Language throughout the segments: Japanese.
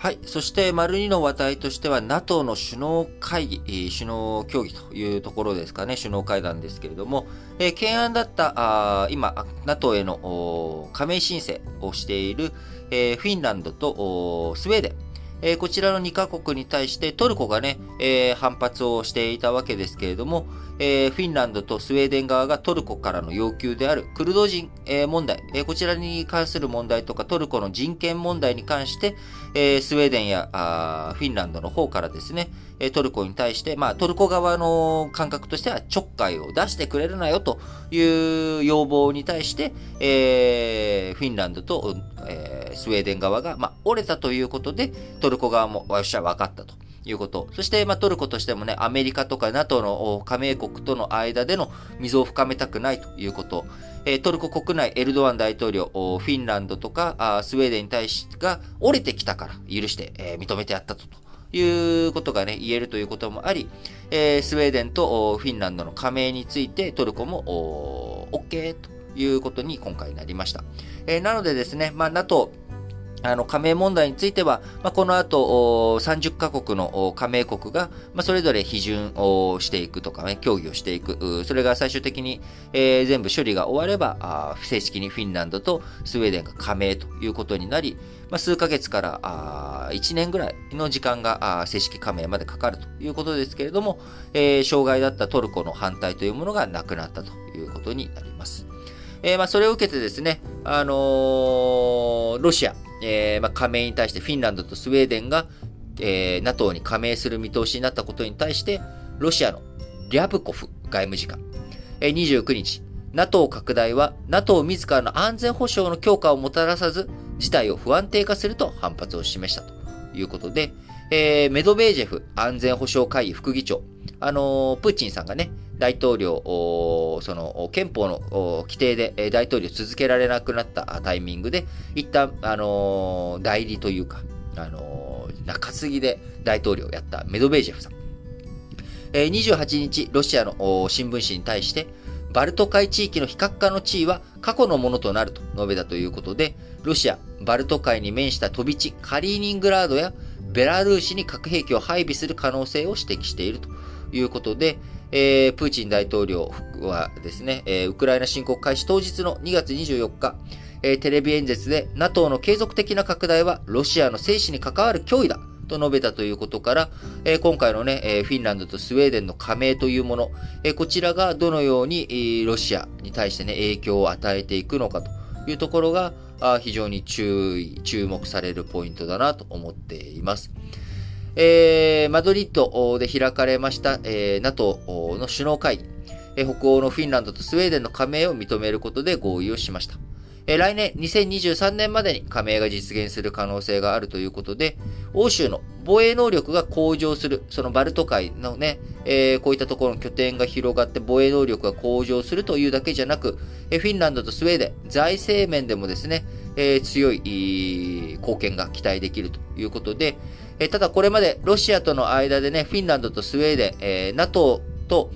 はい。そして、丸2の話題としては、NATO の首脳会議、首脳協議というところですかね、首脳会談ですけれども、えー、懸案だった、あ今、NATO への加盟申請をしている、えー、フィンランドとスウェーデン、えー、こちらの2カ国に対してトルコがね、えー、反発をしていたわけですけれども、えー、フィンランドとスウェーデン側がトルコからの要求であるクルド人、え、問題、え、こちらに関する問題とかトルコの人権問題に関して、え、スウェーデンやフィンランドの方からですね、トルコに対して、まあ、トルコ側の感覚としてはちょっかいを出してくれるなよという要望に対して、え、フィンランドと、えー、スウェーデン側が、まあ、折れたということで、トルコ側も、よっしゃ、分かったと。いうこと。そして、まあ、トルコとしてもね、アメリカとか NATO の加盟国との間での溝を深めたくないということ。えー、トルコ国内、エルドアン大統領、フィンランドとかあスウェーデンに対してが折れてきたから許して、えー、認めてやったと。いうことがね、言えるということもあり、えー、スウェーデンとフィンランドの加盟についてトルコも OK ということに今回なりました。えー、なのでですね、まあ、NATO、あの、加盟問題については、まあ、この後、30カ国の加盟国が、まあ、それぞれ批准をしていくとかね、協議をしていく。それが最終的に、えー、全部処理が終わればあ、正式にフィンランドとスウェーデンが加盟ということになり、まあ、数ヶ月からあ1年ぐらいの時間があ正式加盟までかかるということですけれども、えー、障害だったトルコの反対というものがなくなったということになります。えー、まあ、それを受けてですね、あのー、ロシア、えー、まあ、加盟に対してフィンランドとスウェーデンが、えー、NATO に加盟する見通しになったことに対して、ロシアのリャブコフ外務次官、えー、29日、NATO 拡大は NATO 自らの安全保障の強化をもたらさず、事態を不安定化すると反発を示したということで、えー、メドベージェフ安全保障会議副議長、あのー、プーチンさんがね、大統領、その憲法の規定で大統領続けられなくなったタイミングで、一旦、あのー、代理というか、あのー、中継ぎで大統領をやったメドベージェフさん。えー、28日、ロシアの新聞紙に対して、バルト海地域の非核化の地位は過去のものとなると述べたということで、ロシア、バルト海に面した飛び地、カリーニングラードやベラルーシに核兵器を配備する可能性を指摘しているということで、えー、プーチン大統領はですね、えー、ウクライナ侵攻開始当日の2月24日、えー、テレビ演説で NATO の継続的な拡大はロシアの生死に関わる脅威だと述べたということから、え、今回のね、え、フィンランドとスウェーデンの加盟というもの、え、こちらがどのように、ロシアに対してね、影響を与えていくのかというところが、非常に注意、注目されるポイントだなと思っています。えー、マドリッドで開かれました、えー、NATO の首脳会議、北欧のフィンランドとスウェーデンの加盟を認めることで合意をしました。来年2023年までに加盟が実現する可能性があるということで、欧州の防衛能力が向上する、そのバルト海のね、えー、こういったところの拠点が広がって防衛能力が向上するというだけじゃなく、フィンランドとスウェーデン、財政面でもですね、えー、強い貢献が期待できるということで、えただこれまでロシアとの間でね、フィンランドとスウェーデン、え NATO と、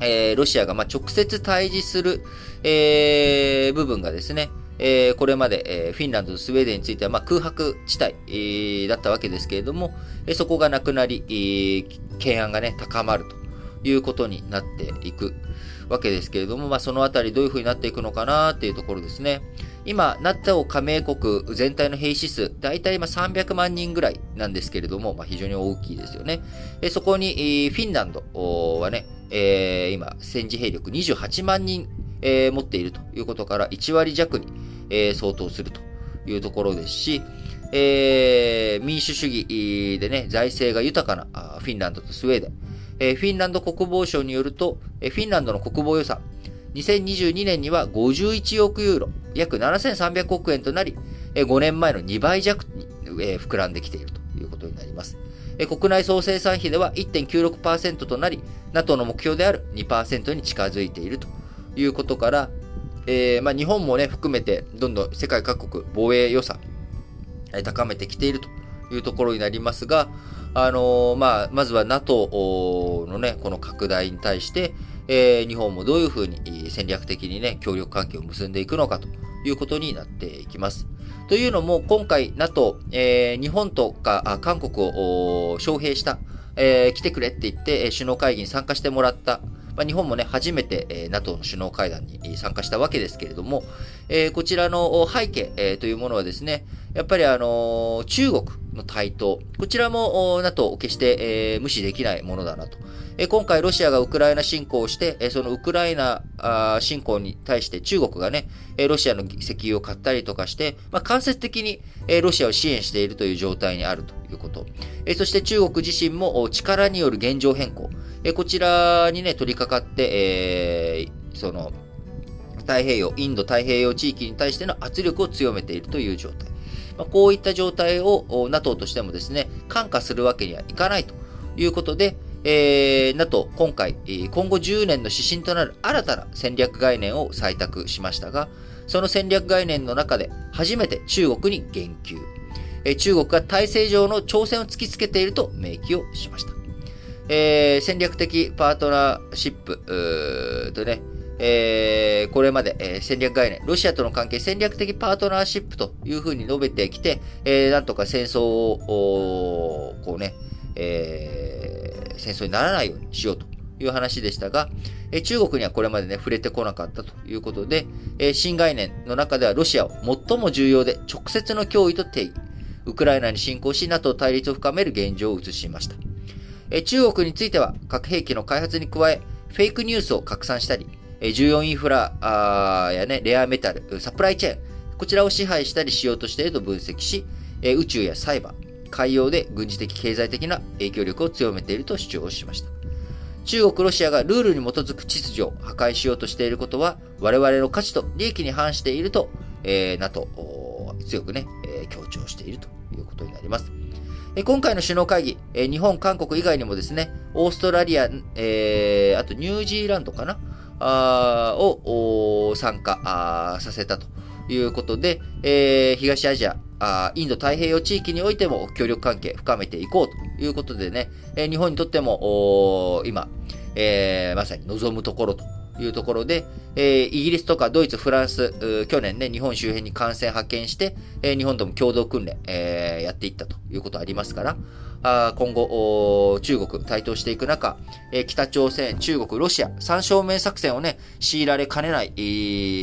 えロシアがま直接対峙する、え部分がですね、えこれまで、えフィンランドとスウェーデンについてはま空白地帯、えだったわけですけれども、えそこがなくなり、え懸案がね、高まるということになっていくわけですけれども、まあ、そのあたりどういうふうになっていくのかなっていうところですね。今、NATO 加盟国全体の兵士数、だいたい今300万人ぐらいなんですけれども、まあ、非常に大きいですよね。えそこに、フィンランドはね、えー、今、戦時兵力28万人、えー、持っているということから、1割弱に、えー、相当するというところですし、えー、民主主義でね、財政が豊かなフィンランドとスウェーデン、えー、フィンランド国防省によると、えー、フィンランドの国防予算、2022年には51億ユーロ、約7300億円となり、5年前の2倍弱に膨らんできているということになります。国内総生産費では1.96%となり、NATO の目標である2%に近づいているということから、えー、まあ、日本もね、含めて、どんどん世界各国防衛予算、高めてきているというところになりますが、あのー、まあ、まずは NATO のね、この拡大に対して、えー、日本もどういうふうに戦略的にね、協力関係を結んでいくのかということになっていきます。というのも、今回 NATO、えー、日本とか韓国を招聘した、えー、来てくれって言って、首脳会議に参加してもらった、まあ、日本もね、初めて、え、NATO の首脳会談に参加したわけですけれども、えー、こちらの背景、というものはですね、やっぱりあのー、中国の台頭、こちらも NATO を決して、えー、無視できないものだなと。え今回ロシアがウクライナ侵攻をして、えそのウクライナ侵攻に対して中国がね、えロシアの石油を買ったりとかして、まあ、間接的に、えロシアを支援しているという状態にあるということ。えそして中国自身も力による現状変更、えこちらにね、取り掛かって、えー、その、太平洋、インド太平洋地域に対しての圧力を強めているという状態。まあ、こういった状態を NATO としてもですね、感化するわけにはいかないということで、えー、NATO、今回、今後10年の指針となる新たな戦略概念を採択しましたが、その戦略概念の中で初めて中国に言及。え中国が体制上の挑戦を突きつけていると明記をしました。えー、戦略的パートナーシップとね、えー、これまで、えー、戦略概念、ロシアとの関係、戦略的パートナーシップというふうに述べてきて、えー、なんとか戦争を、こうね、えー、戦争にならないようにしようという話でしたが、え中国にはこれまでね、触れてこなかったということで、え新概念の中ではロシアを最も重要で直接の脅威と定義、ウクライナに侵攻し、NATO 対立を深める現状を映しました。え中国については、核兵器の開発に加え、フェイクニュースを拡散したり、え重要インフラやね、レアメタル、サプライチェーン、こちらを支配したりしようとしていると分析し、え宇宙やサイバー、海洋で軍事的経済的な影響力を強めていると主張しました。中国、ロシアがルールに基づく秩序を破壊しようとしていることは、我々の価値と利益に反していると、えー、NATO、強くね、えー、強調しているということになります。えー、今回の首脳会議、えー、日本、韓国以外にもですね、オーストラリア、えー、あとニュージーランドかな？あを参加させたということで、えー、東アジア、あインド太平洋地域においても協力関係深めていこうということでね、え、日本にとっても今、えー、まさに望むところというところで、えー、イギリスとかドイツ、フランス、去年ね、日本周辺に感染派遣して、えー、日本とも共同訓練、え、やっていったということありますから、あ今後、中国台頭していく中、え、北朝鮮、中国、ロシア、三正面作戦をね、強いられかねない、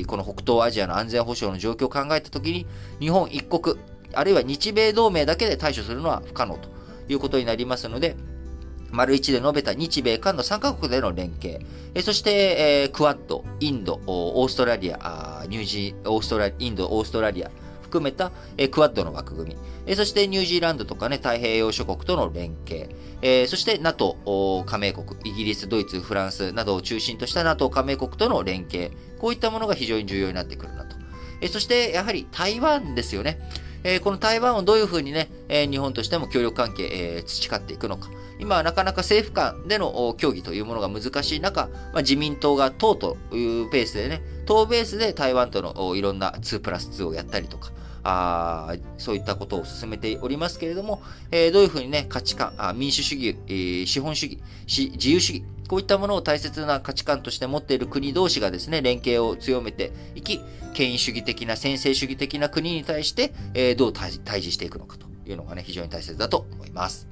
この北東アジアの安全保障の状況を考えたときに、日本一国、あるいは日米同盟だけで対処するのは不可能ということになりますので、丸一で述べた日米韓の3カ国での連携、そして、え、クワッド、インド、オーストラリア、ニュージー、オーストラ、インド、オーストラリア、含めた、えクワッドの枠組み、えそしてニュージーランドとかね、太平洋諸国との連携、えそして NATO 加盟国、イギリス、ドイツ、フランスなどを中心とした NATO 加盟国との連携、こういったものが非常に重要になってくるなと。えそして、やはり台湾ですよね。えこの台湾をどういうふうにね、え日本としても協力関係、え培っていくのか。今はなかなか政府間での協議というものが難しい中、まあ、自民党が党というペースでね、党ベースで台湾とのいろんな2プラス2をやったりとか、あそういったことを進めておりますけれども、えー、どういうふうにね、価値観、あ民主主義、えー、資本主義自由主義、こういったものを大切な価値観として持っている国同士がですね、連携を強めていき、権威主義的な、専制主義的な国に対して、えー、どう対峙していくのかというのがね、非常に大切だと思います。